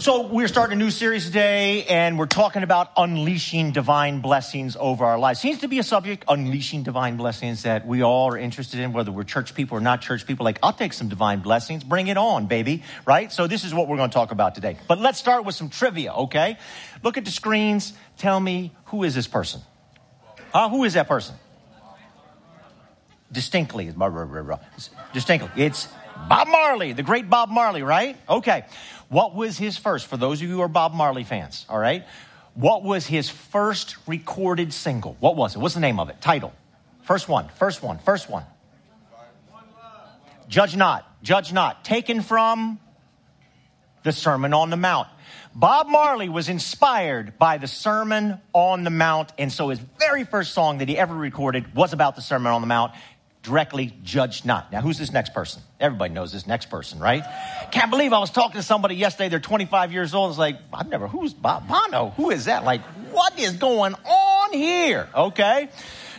So we're starting a new series today and we're talking about unleashing divine blessings over our lives. Seems to be a subject, unleashing divine blessings that we all are interested in, whether we're church people or not church people. Like, I'll take some divine blessings. Bring it on, baby. Right? So this is what we're going to talk about today. But let's start with some trivia, okay? Look at the screens. Tell me, who is this person? Huh? Who is that person? Distinctly. Distinctly. It's Bob Marley, the great Bob Marley, right? Okay. What was his first, for those of you who are Bob Marley fans, all right? What was his first recorded single? What was it? What's the name of it? Title. First one, first one, first one. Judge not, judge not. Taken from the Sermon on the Mount. Bob Marley was inspired by the Sermon on the Mount, and so his very first song that he ever recorded was about the Sermon on the Mount directly judge not. Now, who's this next person? Everybody knows this next person, right? Can't believe I was talking to somebody yesterday. They're 25 years old. It's like, I've never, who's Bob Bono? Who is that? Like, what is going on here? Okay.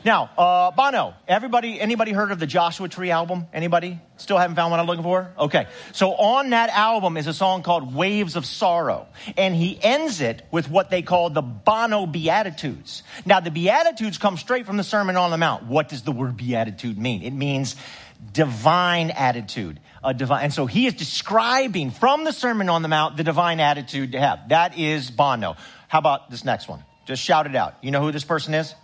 Now, uh, Bono, everybody, anybody heard of the Joshua Tree album? Anybody? Still haven't found what I'm looking for? Okay. So on that album is a song called Waves of Sorrow. And he ends it with what they call the Bono Beatitudes. Now, the Beatitudes come straight from the Sermon on the Mount. What does the word Beatitude mean? It means divine attitude. A divine, and so he is describing from the Sermon on the Mount the divine attitude to have. That is Bono. How about this next one? Just shout it out. You know who this person is?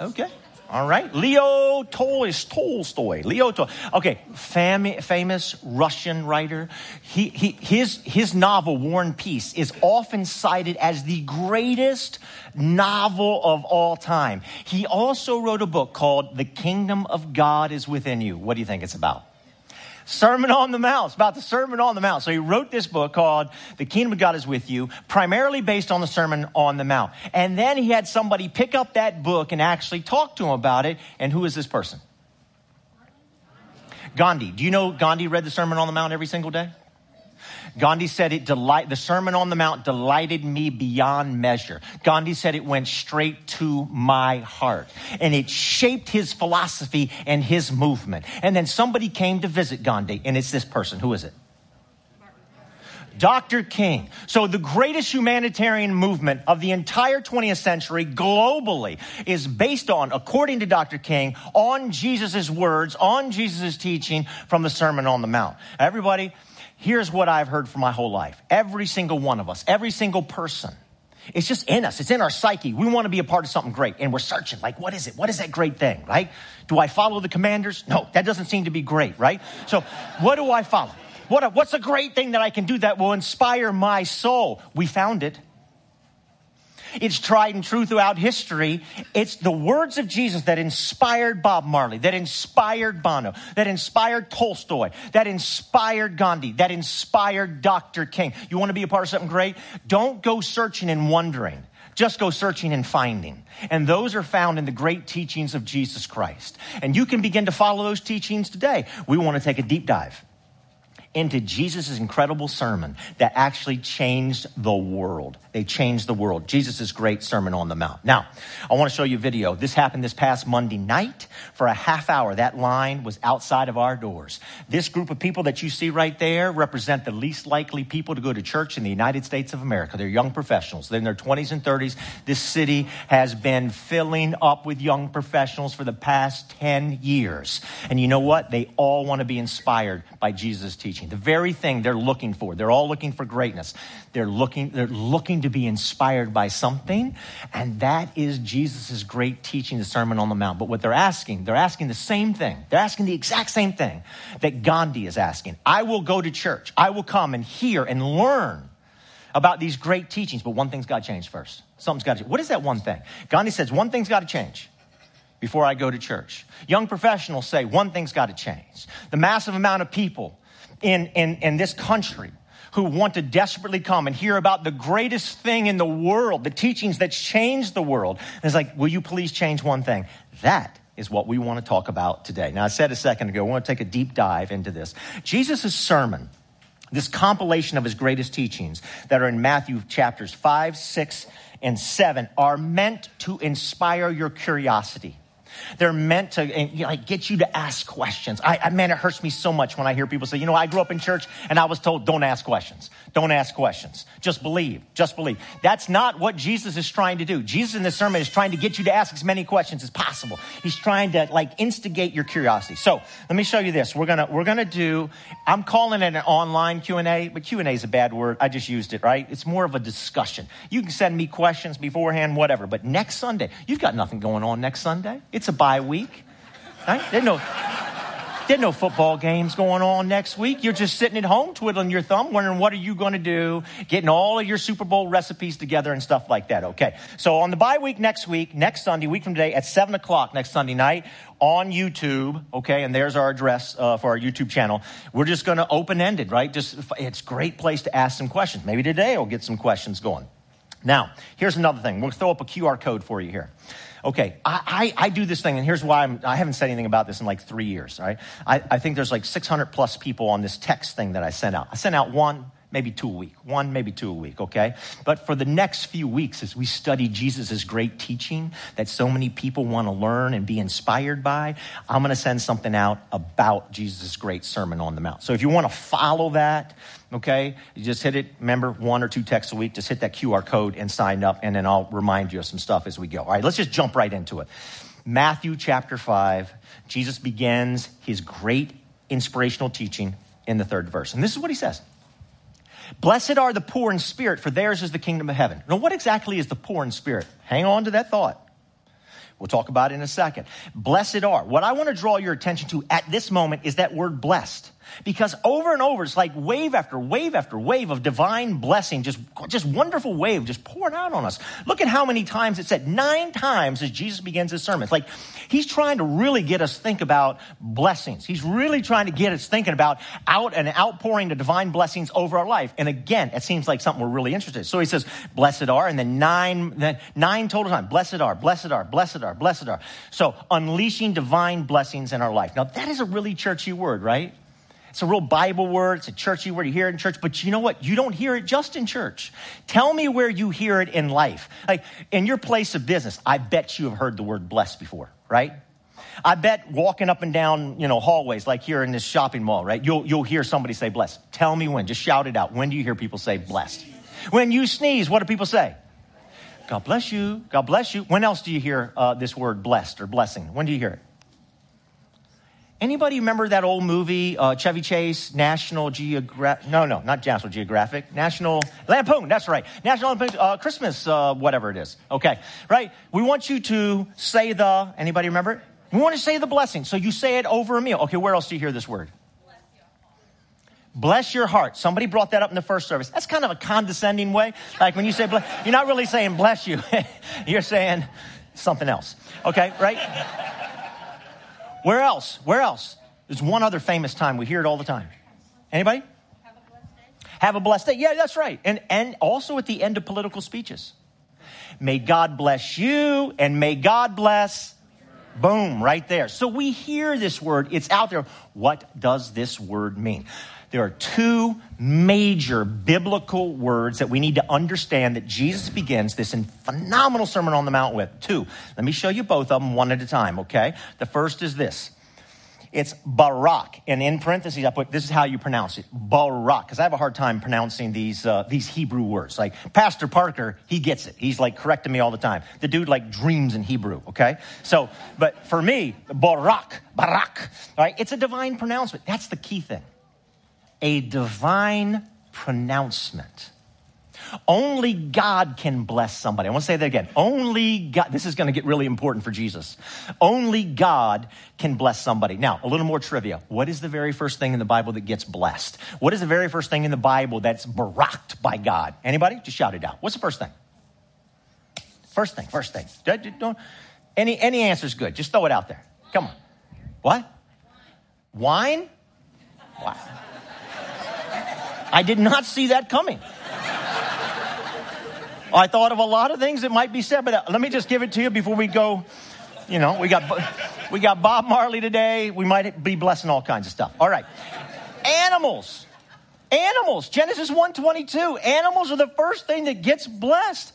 Okay. All right. Leo Tolstoy. Leo Tolstoy. Okay. Fam- famous Russian writer. He, he, his, his novel, War and Peace, is often cited as the greatest novel of all time. He also wrote a book called The Kingdom of God is Within You. What do you think it's about? Sermon on the Mount. It's about the Sermon on the Mount. So he wrote this book called The Kingdom of God is With You, primarily based on the Sermon on the Mount. And then he had somebody pick up that book and actually talk to him about it. And who is this person? Gandhi. Do you know Gandhi read the Sermon on the Mount every single day? Gandhi said it delight, the Sermon on the Mount delighted me beyond measure. Gandhi said it went straight to my heart and it shaped his philosophy and his movement. And then somebody came to visit Gandhi and it's this person. Who is it? Dr. King. So the greatest humanitarian movement of the entire 20th century globally is based on, according to Dr. King, on Jesus' words, on Jesus' teaching from the Sermon on the Mount. Everybody, Here's what I've heard for my whole life. Every single one of us, every single person, it's just in us. It's in our psyche. We want to be a part of something great. And we're searching, like, what is it? What is that great thing, right? Do I follow the commanders? No, that doesn't seem to be great, right? So what do I follow? What, what's a great thing that I can do that will inspire my soul? We found it. It's tried and true throughout history. It's the words of Jesus that inspired Bob Marley, that inspired Bono, that inspired Tolstoy, that inspired Gandhi, that inspired Dr. King. You want to be a part of something great? Don't go searching and wondering. Just go searching and finding. And those are found in the great teachings of Jesus Christ. And you can begin to follow those teachings today. We want to take a deep dive into Jesus' incredible sermon that actually changed the world. They changed the world. Jesus' great Sermon on the Mount. Now, I want to show you a video. This happened this past Monday night for a half hour. That line was outside of our doors. This group of people that you see right there represent the least likely people to go to church in the United States of America. They're young professionals. They're in their 20s and 30s. This city has been filling up with young professionals for the past 10 years. And you know what? They all want to be inspired by Jesus' teaching the very thing they're looking for. They're all looking for greatness. They're looking, they're looking to be inspired by something, and that is Jesus' great teaching, the Sermon on the Mount. But what they're asking, they're asking the same thing. They're asking the exact same thing that Gandhi is asking. I will go to church. I will come and hear and learn about these great teachings, but one thing's got to change first. Something's got to change. What is that one thing? Gandhi says one thing's got to change before I go to church. Young professionals say one thing's got to change. The massive amount of people in, in, in this country who want to desperately come and hear about the greatest thing in the world, the teachings that change the world. And it's like, will you please change one thing? That is what we want to talk about today. Now, I said a second ago, I want to take a deep dive into this. Jesus' sermon, this compilation of his greatest teachings that are in Matthew chapters 5, 6, and 7, are meant to inspire your curiosity They're meant to you know, like get you to ask questions. I, I, man, it hurts me so much when I hear people say, you know, I grew up in church and I was told, don't ask questions. Don't ask questions. Just believe. Just believe. That's not what Jesus is trying to do. Jesus in this sermon is trying to get you to ask as many questions as possible. He's trying to like instigate your curiosity. So let me show you this. We're gonna we're gonna do. I'm calling it an online Q and A, but Q and A is a bad word. I just used it. Right? It's more of a discussion. You can send me questions beforehand, whatever. But next Sunday, you've got nothing going on next Sunday. It's a bye week. Right? There's no there's no football games going on next week. You're just sitting at home twiddling your thumb, wondering what are you going to do, getting all of your Super Bowl recipes together and stuff like that. Okay. So on the bye week next week, next Sunday, week from today at seven o'clock next Sunday night on YouTube. Okay. And there's our address uh, for our YouTube channel. We're just going to open ended, right? Just, it's a great place to ask some questions. Maybe today we'll get some questions going. Now, here's another thing. We'll throw up a QR code for you here. Okay, I, I, I do this thing, and here's why I'm, I haven't said anything about this in like three years, right? I, I think there's like 600 plus people on this text thing that I sent out. I sent out one maybe two a week, one, maybe two a week, okay? But for the next few weeks, as we study Jesus' great teaching that so many people want to learn and be inspired by, I'm going to send something out about Jesus' great Sermon on the Mount. So if you want to follow that, okay, you just hit it, remember, one or two texts a week, just hit that QR code and sign up, and then I'll remind you of some stuff as we go. All right, let's just jump right into it. Matthew chapter 5, Jesus begins his great inspirational teaching in the third verse. And this is what he says. Blessed are the poor in spirit, for theirs is the kingdom of heaven. Now, what exactly is the poor in spirit? Hang on to that thought. We'll talk about it in a second. Blessed are. What I want to draw your attention to at this moment is that word blessed. Because over and over, it's like wave after wave after wave of divine blessing, just, just wonderful wave just pouring out on us. Look at how many times it said nine times as Jesus begins his sermon. It's like he's trying to really get us think about blessings. He's really trying to get us thinking about out and outpouring the divine blessings over our life. And again, it seems like something we're really interested in. So he says, blessed are, and then nine, then nine total times. Blessed are, blessed are, blessed are, blessed are. So unleashing divine blessings in our life. Now that is a really churchy word, right? It's a real Bible word. It's a churchy word. You hear it in church, but you know what? You don't hear it just in church. Tell me where you hear it in life. Like in your place of business, I bet you have heard the word blessed before, right? I bet walking up and down, you know, hallways like here in this shopping mall, right? You'll, you'll hear somebody say blessed. Tell me when. Just shout it out. When do you hear people say blessed? When you sneeze, what do people say? God bless you. God bless you. When else do you hear uh, this word blessed or blessing? When do you hear it? Anybody remember that old movie, uh, Chevy Chase, National Geographic? No, no, not National Geographic. National Lampoon, that's right. National Lampoon, uh, Christmas, uh, whatever it is. Okay, right? We want you to say the, anybody remember it? We want to say the blessing. So you say it over a meal. Okay, where else do you hear this word? Bless your heart. Somebody brought that up in the first service. That's kind of a condescending way. Like when you say, bless, you're not really saying bless you. you're saying something else. Okay, right? Where else? Where else? There's one other famous time. We hear it all the time. Anybody? Have a blessed day. Yeah, that's right. And, and also at the end of political speeches. May God bless you and may God bless. Boom, right there. So we hear this word. It's out there. What does this word mean? There are two major biblical words that we need to understand that Jesus begins this phenomenal Sermon on the Mount with. Two. Let me show you both of them one at a time, okay? The first is this. It's Barak. And in parentheses, I put, this is how you pronounce it. Barak. Because I have a hard time pronouncing these, uh, these Hebrew words. Like, Pastor Parker, he gets it. He's like correcting me all the time. The dude like dreams in Hebrew, okay? So, but for me, Barak, Barak, right? It's a divine pronouncement. That's the key thing a divine pronouncement. Only God can bless somebody. I want to say that again. Only God, this is going to get really important for Jesus. Only God can bless somebody. Now, a little more trivia. What is the very first thing in the Bible that gets blessed? What is the very first thing in the Bible that's baracked by God? Anybody? Just shout it out. What's the first thing? First thing, first thing. Any, any answer is good. Just throw it out there. Come on. What? Wine? Wow. I did not see that coming. I thought of a lot of things that might be said, but uh, let me just give it to you before we go. You know, we got we got Bob Marley today. We might be blessing all kinds of stuff. All right, animals, animals. Genesis one twenty two. Animals are the first thing that gets blessed.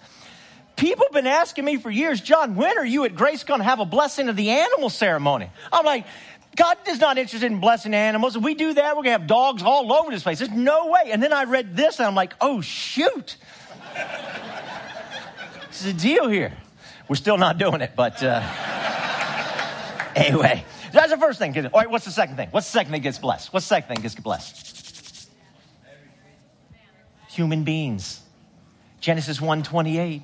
people have been asking me for years, John, when are you at Grace going to have a blessing of the animal ceremony? I'm like, God is not interested in blessing animals. If we do that, we're going to have dogs all over this place. There's no way. And then I read this and I'm like, oh, shoot. this is a deal here. We're still not doing it, but uh, anyway, that's the first thing. All right, what's the second thing? What's the second thing gets blessed? What's the second thing gets blessed? Human beings. Genesis 1:28.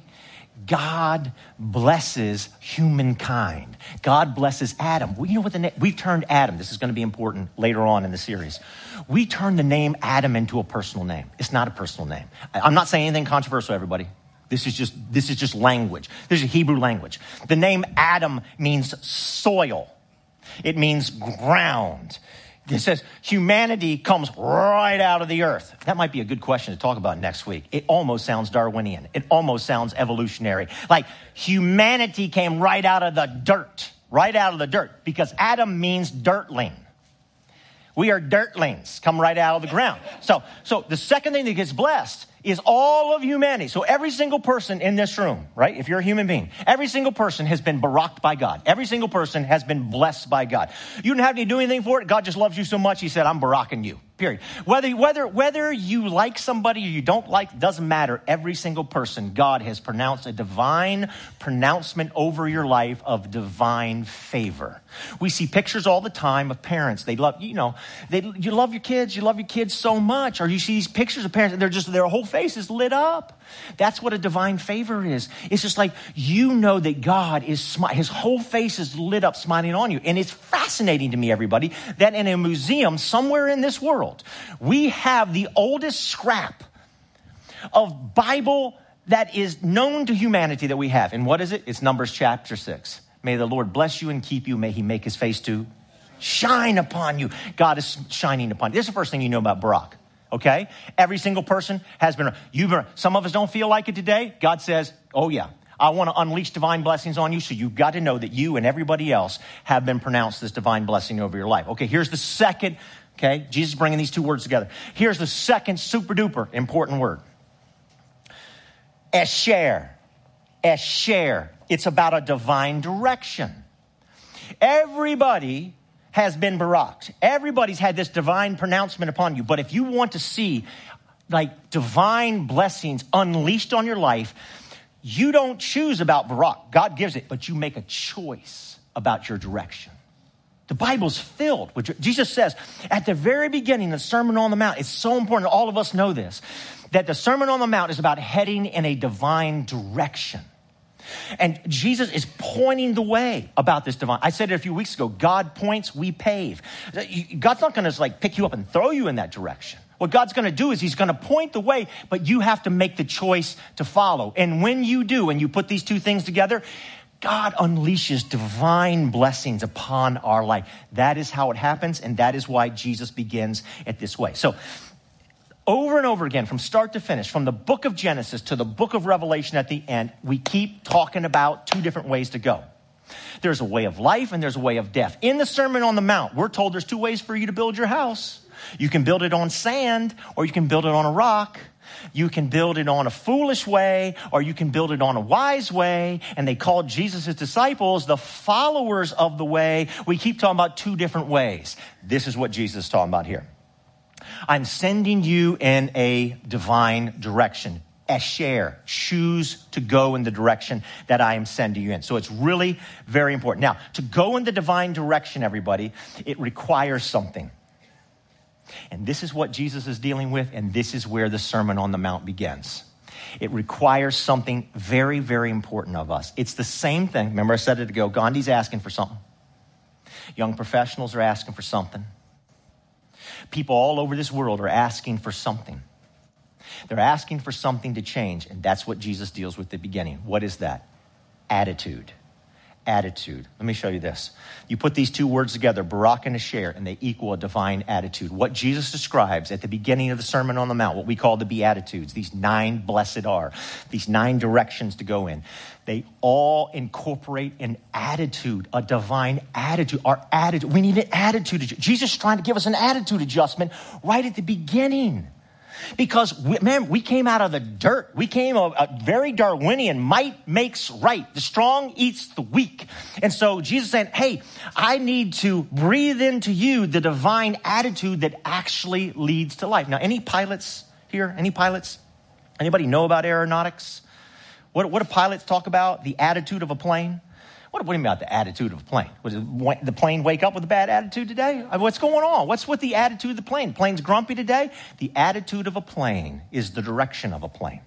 God blesses humankind. God blesses Adam. Well, you know what the name, we've turned Adam. This is going to be important later on in the series. We turned the name Adam into a personal name. It's not a personal name. I'm not saying anything controversial, everybody. This is just this is just language. This is Hebrew language. The name Adam means soil. It means ground. It says humanity comes right out of the earth. That might be a good question to talk about next week. It almost sounds Darwinian. It almost sounds evolutionary. Like humanity came right out of the dirt, right out of the dirt, because Adam means dirtling. We are dirtlings, come right out of the ground. So, so the second thing that gets blessed is all of humanity. So every single person in this room, right? If you're a human being, every single person has been baraked by God. Every single person has been blessed by God. You didn't have to do anything for it. God just loves you so much. He said, I'm baracking you. Period. Whether, whether, whether you like somebody or you don't like, doesn't matter. Every single person, God has pronounced a divine pronouncement over your life of divine favor. We see pictures all the time of parents. They love, you know, they, you love your kids, you love your kids so much. Or you see these pictures of parents, and they're just, their whole face is lit up. That's what a divine favor is. It's just like you know that God is, smi- his whole face is lit up smiling on you. And it's fascinating to me, everybody, that in a museum somewhere in this world, we have the oldest scrap of Bible that is known to humanity that we have. And what is it? It's Numbers chapter 6. May the Lord bless you and keep you. May he make his face to shine upon you. God is shining upon you. This is the first thing you know about Barak. Okay? Every single person has been, you've been, some of us don't feel like it today. God says, oh yeah, I want to unleash divine blessings on you. So you've got to know that you and everybody else have been pronounced this divine blessing over your life. Okay, here's the second, okay? Jesus is bringing these two words together. Here's the second super duper important word. Esher. Esher. It's about a divine direction. Everybody has been baraked. Everybody's had this divine pronouncement upon you. But if you want to see like divine blessings unleashed on your life, you don't choose about Barak. God gives it, but you make a choice about your direction. The Bible's filled with, Jesus says at the very beginning, the Sermon on the Mount, it's so important, all of us know this, that the Sermon on the Mount is about heading in a divine direction. And Jesus is pointing the way about this divine. I said it a few weeks ago. God points, we pave. God's not going to like pick you up and throw you in that direction. What God's going to do is He's going to point the way, but you have to make the choice to follow. And when you do, and you put these two things together, God unleashes divine blessings upon our life. That is how it happens, and that is why Jesus begins it this way. So, over and over again, from start to finish, from the book of Genesis to the book of Revelation at the end, we keep talking about two different ways to go. There's a way of life and there's a way of death. In the Sermon on the Mount, we're told there's two ways for you to build your house. You can build it on sand or you can build it on a rock. You can build it on a foolish way or you can build it on a wise way. And they called Jesus' disciples the followers of the way. We keep talking about two different ways. This is what Jesus is talking about here. I'm sending you in a divine direction. Esher, choose to go in the direction that I am sending you in. So it's really very important. Now, to go in the divine direction, everybody, it requires something. And this is what Jesus is dealing with, and this is where the Sermon on the Mount begins. It requires something very, very important of us. It's the same thing. Remember, I said it ago Gandhi's asking for something, young professionals are asking for something. People all over this world are asking for something. They're asking for something to change, and that's what Jesus deals with at the beginning. What is that? Attitude. Attitude. Let me show you this. You put these two words together, Barak and Asher, and they equal a divine attitude. What Jesus describes at the beginning of the Sermon on the Mount, what we call the Beatitudes, these nine blessed are, these nine directions to go in, they all incorporate an attitude, a divine attitude. Our attitude, we need an attitude. Jesus is trying to give us an attitude adjustment right at the beginning. Because, we, man, we came out of the dirt. We came a, a very Darwinian. Might makes right. The strong eats the weak. And so Jesus saying, hey, I need to breathe into you the divine attitude that actually leads to life. Now, any pilots here? Any pilots? Anybody know about aeronautics? What, what do pilots talk about? The attitude of a plane? What, what do you mean about the attitude of a plane? Was it, the plane wake up with a bad attitude today? Uh, what's going on? What's with the attitude of the plane? Plane's grumpy today? The attitude of a plane is the direction of a plane.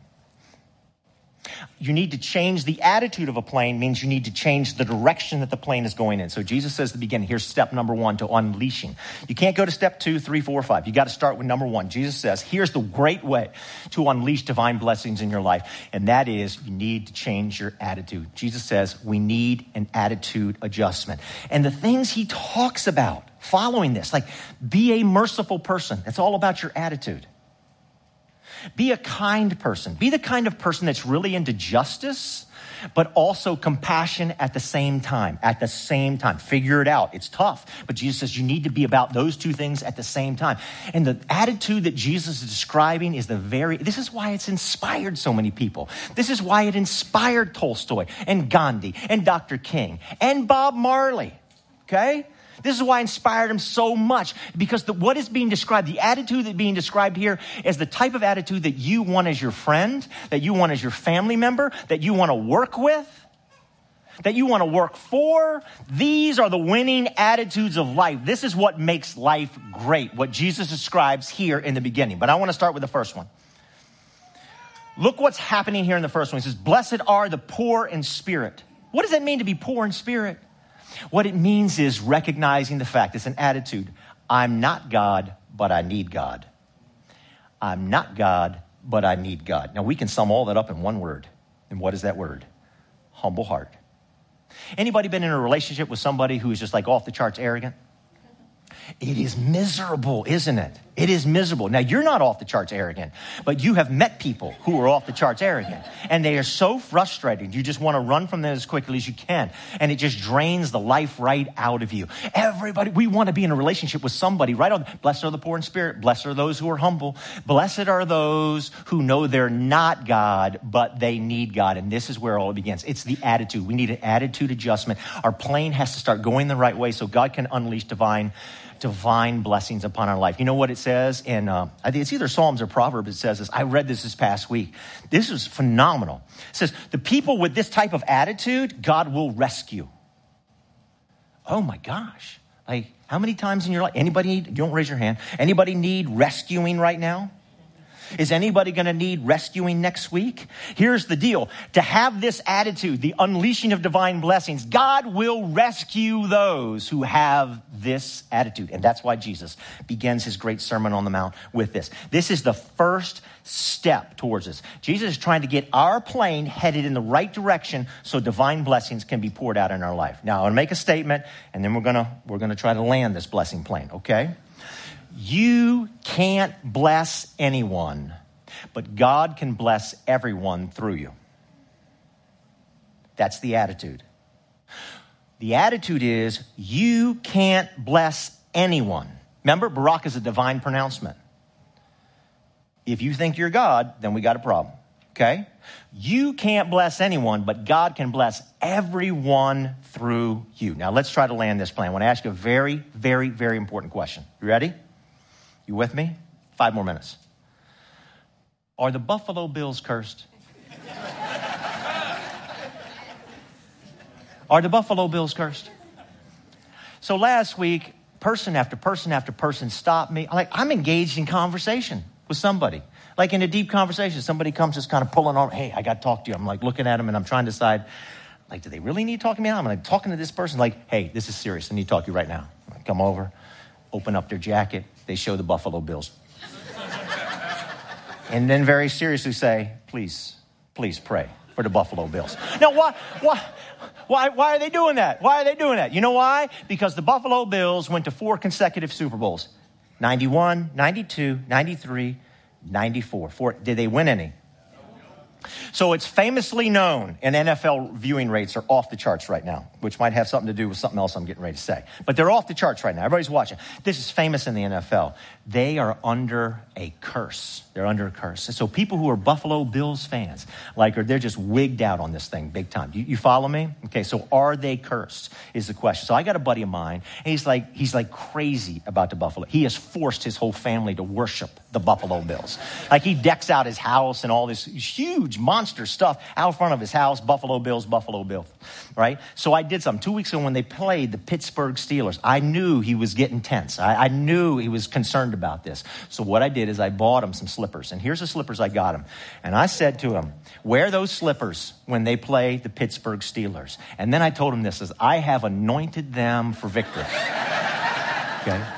You need to change the attitude of a plane means you need to change the direction that the plane is going in. So Jesus says at the beginning, here's step number one to unleashing. You can't go to step two, three, four, five. You got to start with number one. Jesus says, here's the great way to unleash divine blessings in your life. And that is you need to change your attitude. Jesus says we need an attitude adjustment. And the things he talks about following this, like be a merciful person. It's all about your attitude. Be a kind person. Be the kind of person that's really into justice, but also compassion at the same time. At the same time. Figure it out. It's tough. But Jesus says you need to be about those two things at the same time. And the attitude that Jesus is describing is the very, this is why it's inspired so many people. This is why it inspired Tolstoy and Gandhi and Dr. King and Bob Marley. Okay? This is why I inspired him so much because the, what is being described, the attitude that being described here is the type of attitude that you want as your friend, that you want as your family member, that you want to work with, that you want to work for. These are the winning attitudes of life. This is what makes life great, what Jesus describes here in the beginning. But I want to start with the first one. Look what's happening here in the first one. He says, Blessed are the poor in spirit. What does that mean to be poor in spirit? What it means is recognizing the fact, it's an attitude. I'm not God, but I need God. I'm not God, but I need God. Now we can sum all that up in one word. And what is that word? Humble heart. Anybody been in a relationship with somebody who is just like off the charts arrogant? It is miserable, isn't it? It is miserable. Now, you're not off the charts arrogant, but you have met people who are off the charts arrogant, and they are so frustrated. You just want to run from them as quickly as you can, and it just drains the life right out of you. Everybody, we want to be in a relationship with somebody, right? On, blessed are the poor in spirit. Blessed are those who are humble. Blessed are those who know they're not God, but they need God. And this is where all it begins. It's the attitude. We need an attitude adjustment. Our plane has to start going the right way so God can unleash divine divine blessings upon our life. You know what it says in, uh, I think it's either Psalms or Proverbs. It says this. I read this this past week. This is phenomenal. It says, the people with this type of attitude, God will rescue. Oh my gosh. Like, how many times in your life, anybody need, don't raise your hand, anybody need rescuing right now? Is anybody going to need rescuing next week? Here's the deal. To have this attitude, the unleashing of divine blessings, God will rescue those who have this attitude. And that's why Jesus begins his great Sermon on the Mount with this. This is the first step towards this. Jesus is trying to get our plane headed in the right direction so divine blessings can be poured out in our life. Now, I'm going to make a statement and then we're going to, we're going to try to land this blessing plane, okay? You can't bless anyone, but God can bless everyone through you. That's the attitude. The attitude is you can't bless anyone. Remember, Barak is a divine pronouncement. If you think you're God, then we got a problem. Okay? You can't bless anyone, but God can bless everyone through you. Now let's try to land this plan. I want to ask you a very, very, very important question. You ready? You with me? Five more minutes. Are the Buffalo Bills cursed? Are the Buffalo Bills cursed? So last week, person after person after person stopped me. Like I'm engaged in conversation with somebody. Like in a deep conversation, somebody comes just kind of pulling on, hey, I got to talk to you. I'm like looking at them and I'm trying to decide, like, do they really need to talk to me? I'm like talking to this person, like, hey, this is serious. I need to talk to you right now. Come over, open up their jacket, they show the Buffalo Bills. and then very seriously say, please, please pray for the Buffalo Bills. Now, why, why, why, why are they doing that? Why are they doing that? You know why? Because the Buffalo Bills went to four consecutive Super Bowls 91, 92, 93, 94. Four, did they win any? So it's famously known, and NFL viewing rates are off the charts right now, which might have something to do with something else I'm getting ready to say. But they're off the charts right now. Everybody's watching. This is famous in the NFL. They are under a curse. They're under a curse. so people who are Buffalo Bills fans, like, they're just wigged out on this thing big time. You, you follow me? Okay, so are they cursed? Is the question. So I got a buddy of mine, and he's like, he's like crazy about the Buffalo. He has forced his whole family to worship the Buffalo Bills. Like he decks out his house and all this huge monster stuff out front of his house, Buffalo Bills, Buffalo Bills, right? So I did something. Two weeks ago when they played the Pittsburgh Steelers, I knew he was getting tense. I, I knew he was concerned about this. So what I did is I bought him some slippers. And here's the slippers I got him. And I said to him, wear those slippers when they play the Pittsburgh Steelers. And then I told him this, is I have anointed them for victory. Okay?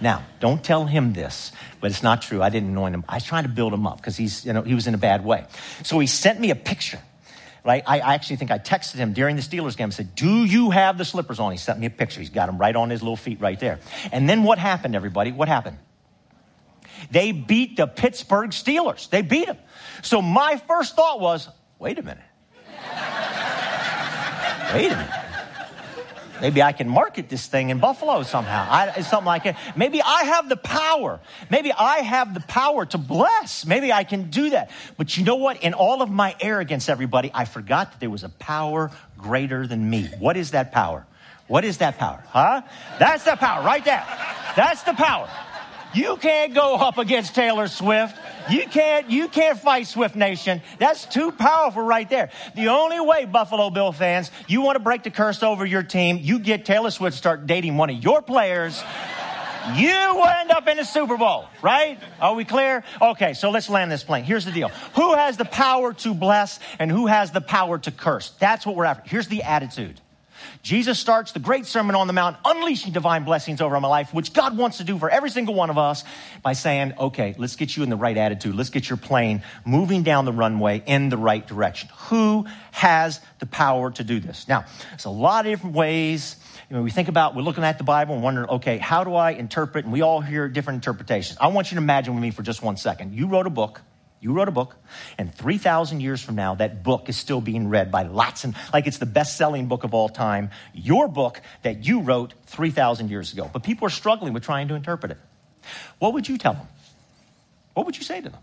Now, don't tell him this, but it's not true. I didn't anoint him. I was trying to build him up because he's, you know, he was in a bad way. So he sent me a picture. Right? I, I actually think I texted him during the Steelers game and said, Do you have the slippers on? He sent me a picture. He's got them right on his little feet right there. And then what happened, everybody? What happened? They beat the Pittsburgh Steelers. They beat them. So my first thought was, wait a minute. wait a minute. Maybe I can market this thing in Buffalo somehow. I, something like it. Maybe I have the power. Maybe I have the power to bless. Maybe I can do that. But you know what? In all of my arrogance, everybody, I forgot that there was a power greater than me. What is that power? What is that power? Huh? That's the power right there. That's the power. You can't go up against Taylor Swift. You can't, you can't fight Swift Nation. That's too powerful right there. The only way, Buffalo Bill fans, you want to break the curse over your team, you get Taylor Swift to start dating one of your players. You will end up in the Super Bowl, right? Are we clear? Okay, so let's land this plane. Here's the deal. Who has the power to bless and who has the power to curse? That's what we're after. Here's the attitude. Jesus starts the great Sermon on the Mount, unleashing divine blessings over my life, which God wants to do for every single one of us by saying, okay, let's get you in the right attitude. Let's get your plane moving down the runway in the right direction. Who has the power to do this? Now, there's a lot of different ways. You know, we think about, we're looking at the Bible and wondering, okay, how do I interpret? And we all hear different interpretations. I want you to imagine with me for just one second. You wrote a book you wrote a book, and 3,000 years from now, that book is still being read by lots and like it's the best selling book of all time. Your book that you wrote 3,000 years ago. But people are struggling with trying to interpret it. What would you tell them? What would you say to them?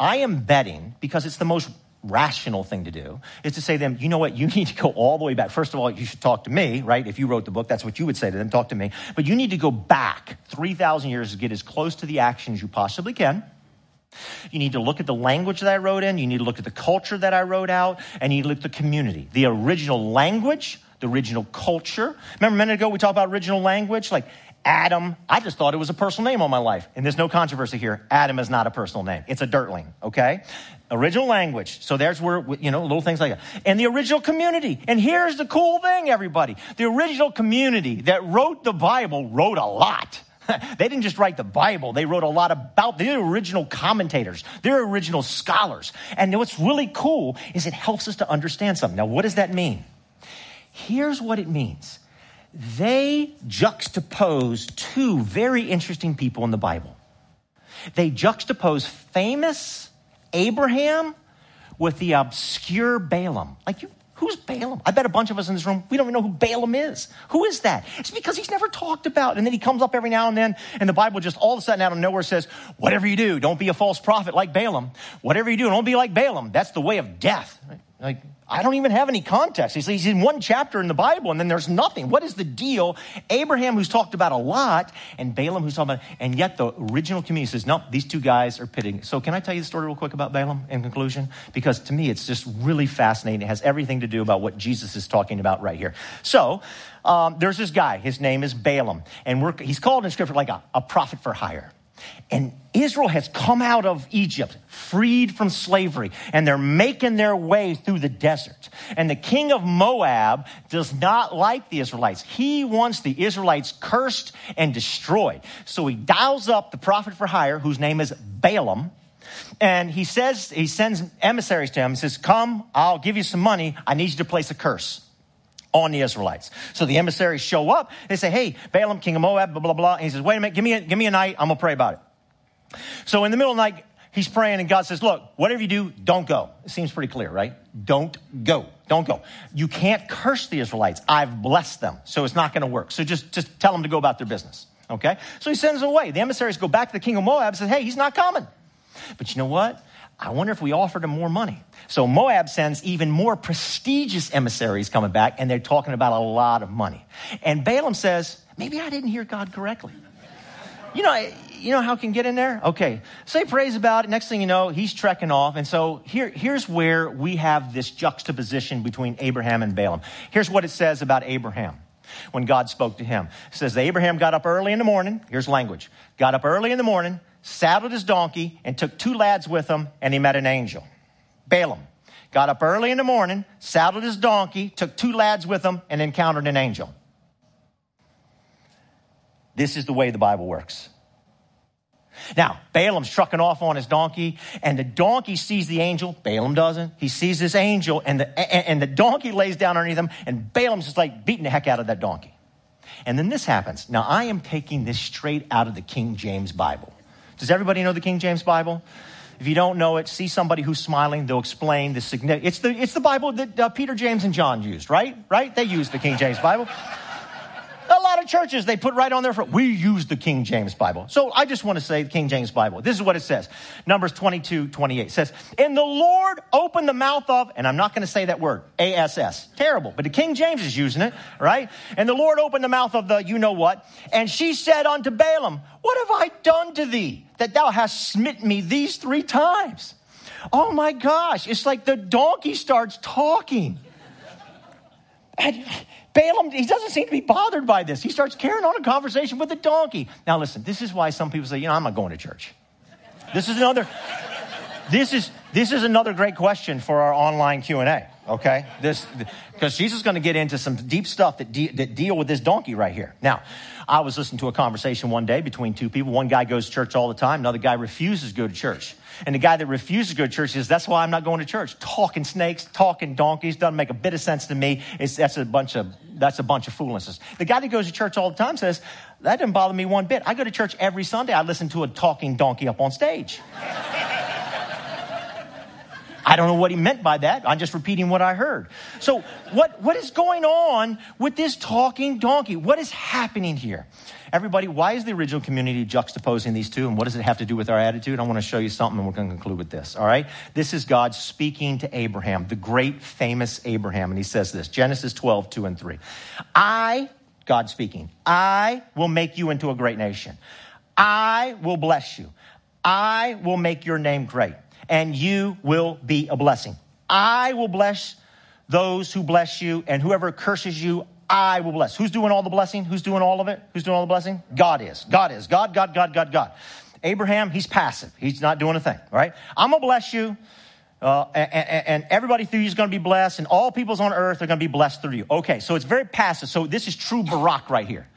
I am betting, because it's the most rational thing to do, is to say to them, you know what, you need to go all the way back. First of all, you should talk to me, right? If you wrote the book, that's what you would say to them, talk to me. But you need to go back 3,000 years to get as close to the action as you possibly can you need to look at the language that I wrote in. You need to look at the culture that I wrote out. And you look at the community. The original language, the original culture. Remember a minute ago we talked about original language? Like Adam, I just thought it was a personal name all my life. And there's no controversy here. Adam is not a personal name. It's a dirtling, okay? Original language. So there's where, you know, little things like that. And the original community. And here's the cool thing, everybody. The original community that wrote the Bible wrote a lot. they didn't just write the Bible, they wrote a lot about their original commentators, they're original scholars. And what's really cool is it helps us to understand something. Now, what does that mean? Here's what it means they juxtapose two very interesting people in the Bible. They juxtapose famous Abraham with the obscure Balaam. Like you Who's Balaam? I bet a bunch of us in this room, we don't even know who Balaam is. Who is that? It's because he's never talked about. And then he comes up every now and then, and the Bible just all of a sudden out of nowhere says, whatever you do, don't be a false prophet like Balaam. Whatever you do, don't be like Balaam. That's the way of death. Like, I don't even have any context. He's, in one chapter in the Bible and then there's nothing. What is the deal? Abraham, who's talked about a lot, and Balaam, who's talked about, and yet the original community says, no, these two guys are pitting. So can I tell you the story real quick about Balaam in conclusion? Because to me, it's just really fascinating. It has everything to do about what Jesus is talking about right here. So, um, there's this guy. His name is Balaam. And he's called in scripture like a, a prophet for hire. And Israel has come out of Egypt, freed from slavery, and they're making their way through the desert. And the king of Moab does not like the Israelites. He wants the Israelites cursed and destroyed. So he dials up the prophet for hire, whose name is Balaam. And he says, he sends emissaries to him and says, Come, I'll give you some money. I need you to place a curse on the Israelites. So the emissaries show up. They say, Hey, Balaam, king of Moab, blah, blah, blah. And he says, Wait a minute, give me a, give me a night. I'm going to pray about it. So in the middle of the night, He's praying, and God says, Look, whatever you do, don't go. It seems pretty clear, right? Don't go. Don't go. You can't curse the Israelites. I've blessed them, so it's not going to work. So just, just tell them to go about their business. Okay? So he sends them away. The emissaries go back to the king of Moab and say, Hey, he's not coming. But you know what? I wonder if we offered him more money. So Moab sends even more prestigious emissaries coming back, and they're talking about a lot of money. And Balaam says, Maybe I didn't hear God correctly. You know, you know how it can get in there? Okay. Say praise about it. Next thing you know, he's trekking off. And so here, here's where we have this juxtaposition between Abraham and Balaam. Here's what it says about Abraham when God spoke to him. It says, Abraham got up early in the morning. Here's language. Got up early in the morning, saddled his donkey, and took two lads with him, and he met an angel. Balaam got up early in the morning, saddled his donkey, took two lads with him, and encountered an angel. This is the way the Bible works. Now, Balaam's trucking off on his donkey, and the donkey sees the angel. Balaam doesn't. He sees this angel, and the, and the donkey lays down underneath him, and Balaam's just like beating the heck out of that donkey. And then this happens. Now, I am taking this straight out of the King James Bible. Does everybody know the King James Bible? If you don't know it, see somebody who's smiling. They'll explain the significance. It's the, it's the Bible that uh, Peter, James, and John used, right? Right? They used the King James Bible. A lot of churches, they put right on their front, we use the King James Bible. So I just want to say the King James Bible. This is what it says. Numbers 22, 28 says, And the Lord opened the mouth of, and I'm not going to say that word, A-S-S. Terrible. But the King James is using it, right? And the Lord opened the mouth of the you know what. And she said unto Balaam, What have I done to thee that thou hast smitten me these three times? Oh my gosh. It's like the donkey starts talking. And Balaam, he doesn't seem to be bothered by this. He starts carrying on a conversation with the donkey. Now, listen, this is why some people say, you know, I'm not going to church. This is another, this is, this is another great question for our online Q&A, okay? This, because Jesus is going to get into some deep stuff that, de- that deal with this donkey right here. Now, I was listening to a conversation one day between two people. One guy goes to church all the time. Another guy refuses to go to church. And the guy that refuses to go to church says, that's why I'm not going to church. Talking snakes, talking donkeys doesn't make a bit of sense to me. It's, that's a bunch of, that's a bunch of foolishness. The guy that goes to church all the time says, that doesn't bother me one bit. I go to church every Sunday. I listen to a talking donkey up on stage. I don't know what he meant by that. I'm just repeating what I heard. So, what, what is going on with this talking donkey? What is happening here? Everybody, why is the original community juxtaposing these two, and what does it have to do with our attitude? I want to show you something, and we're going to conclude with this. All right? This is God speaking to Abraham, the great famous Abraham, and he says this Genesis 12, 2 and 3. I, God speaking, I will make you into a great nation. I will bless you. I will make your name great and you will be a blessing. I will bless those who bless you, and whoever curses you, I will bless. Who's doing all the blessing? Who's doing all of it? Who's doing all the blessing? God is. God is. God, God, God, God, God. Abraham, he's passive. He's not doing a thing, right? I'm going to bless you. Uh, and, and, everybody through you is going to be blessed, and all peoples on earth are going to be blessed through you. Okay, so it's very passive. So this is true Barak right here.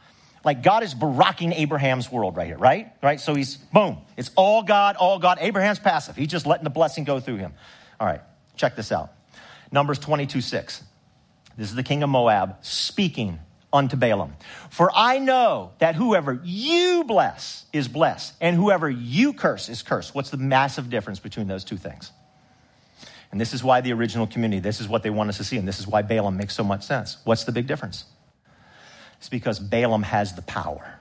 Like God is baracking Abraham's world right here, right? Right? So he's, boom, it's all God, all God. Abraham's passive. He's just letting the blessing go through him. All right, check this out. Numbers 22 6. This is the king of Moab speaking unto Balaam. For I know that whoever you bless is blessed, and whoever you curse is cursed. What's the massive difference between those two things? And this is why the original community, this is what they want us to see, and this is why Balaam makes so much sense. What's the big difference? It's because Balaam has the power.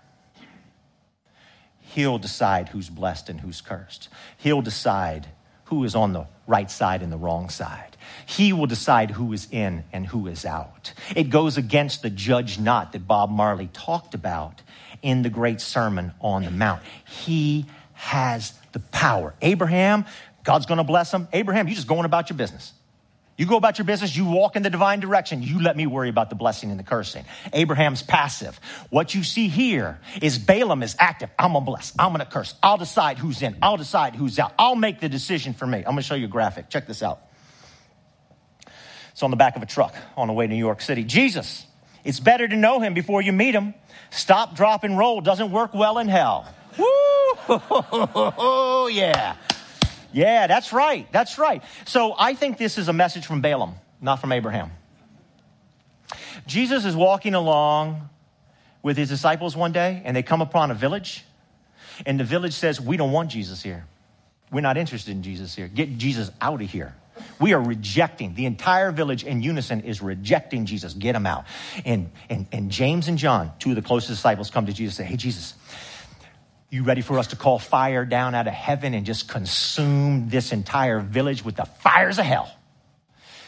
He'll decide who's blessed and who's cursed. He'll decide who is on the right side and the wrong side. He will decide who is in and who is out. It goes against the judge not that Bob Marley talked about in the great Sermon on the Mount. He has the power. Abraham, God's going to bless him. Abraham, you just going about your business. You go about your business, you walk in the divine direction. You let me worry about the blessing and the cursing. Abraham's passive. What you see here is Balaam is active. I'm gonna bless. I'm gonna curse. I'll decide who's in. I'll decide who's out. I'll make the decision for me. I'm gonna show you a graphic. Check this out. It's on the back of a truck on the way to New York City. Jesus. It's better to know him before you meet him. Stop, drop, and roll doesn't work well in hell. Woo! Oh, yeah. Yeah, that's right. That's right. So I think this is a message from Balaam, not from Abraham. Jesus is walking along with his disciples one day, and they come upon a village, and the village says, We don't want Jesus here. We're not interested in Jesus here. Get Jesus out of here. We are rejecting. The entire village in unison is rejecting Jesus. Get him out. And, and, and James and John, two of the closest disciples, come to Jesus and say, Hey, Jesus, you ready for us to call fire down out of heaven and just consume this entire village with the fires of hell?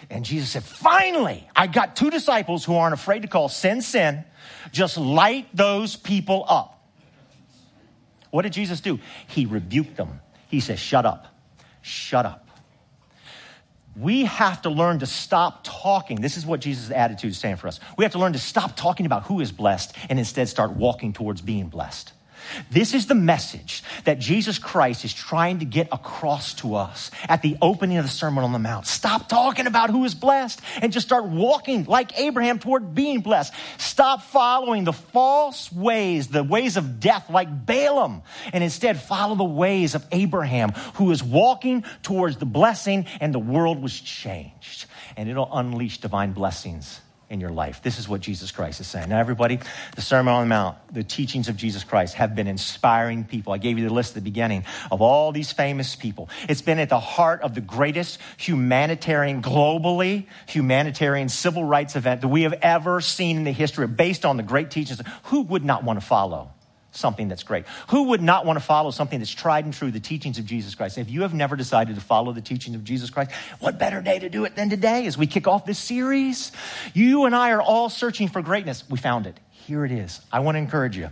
And Jesus said, Finally, I got two disciples who aren't afraid to call sin sin. Just light those people up. What did Jesus do? He rebuked them. He says, Shut up. Shut up. We have to learn to stop talking. This is what Jesus' attitude is saying for us. We have to learn to stop talking about who is blessed and instead start walking towards being blessed. This is the message that Jesus Christ is trying to get across to us at the opening of the Sermon on the Mount. Stop talking about who is blessed and just start walking like Abraham toward being blessed. Stop following the false ways, the ways of death like Balaam, and instead follow the ways of Abraham, who is walking towards the blessing and the world was changed. And it'll unleash divine blessings in your life. This is what Jesus Christ is saying. Now, everybody, the Sermon on the Mount, the teachings of Jesus Christ have been inspiring people. I gave you the list at the beginning of all these famous people. It's been at the heart of the greatest humanitarian, globally, humanitarian civil rights event that we have ever seen in the history, based on the great teachings. Who would not want to follow? Something that's great. Who would not want to follow something that's tried and true, the teachings of Jesus Christ? If you have never decided to follow the teachings of Jesus Christ, what better day to do it than today as we kick off this series? You and I are all searching for greatness. We found it. Here it is. I want to encourage you.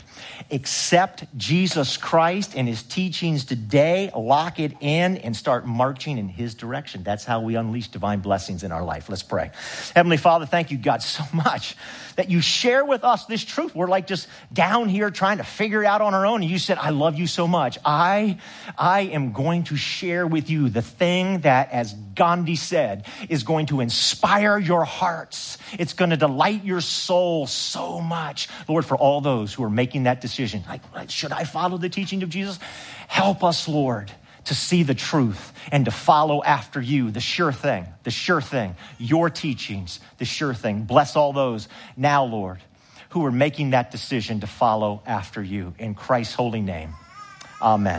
Accept Jesus Christ and his teachings today, lock it in, and start marching in his direction. That's how we unleash divine blessings in our life. Let's pray. Heavenly Father, thank you, God, so much that you share with us this truth. We're like just down here trying to figure it out on our own. And you said, I love you so much. I, I am going to share with you the thing that, as Gandhi said, is going to inspire your hearts. It's going to delight your soul so much. Lord, for all those who are making that decision, like, should I follow the teaching of Jesus? Help us, Lord to see the truth and to follow after you, the sure thing, the sure thing, your teachings, the sure thing. Bless all those now, Lord, who are making that decision to follow after you. In Christ's holy name, amen.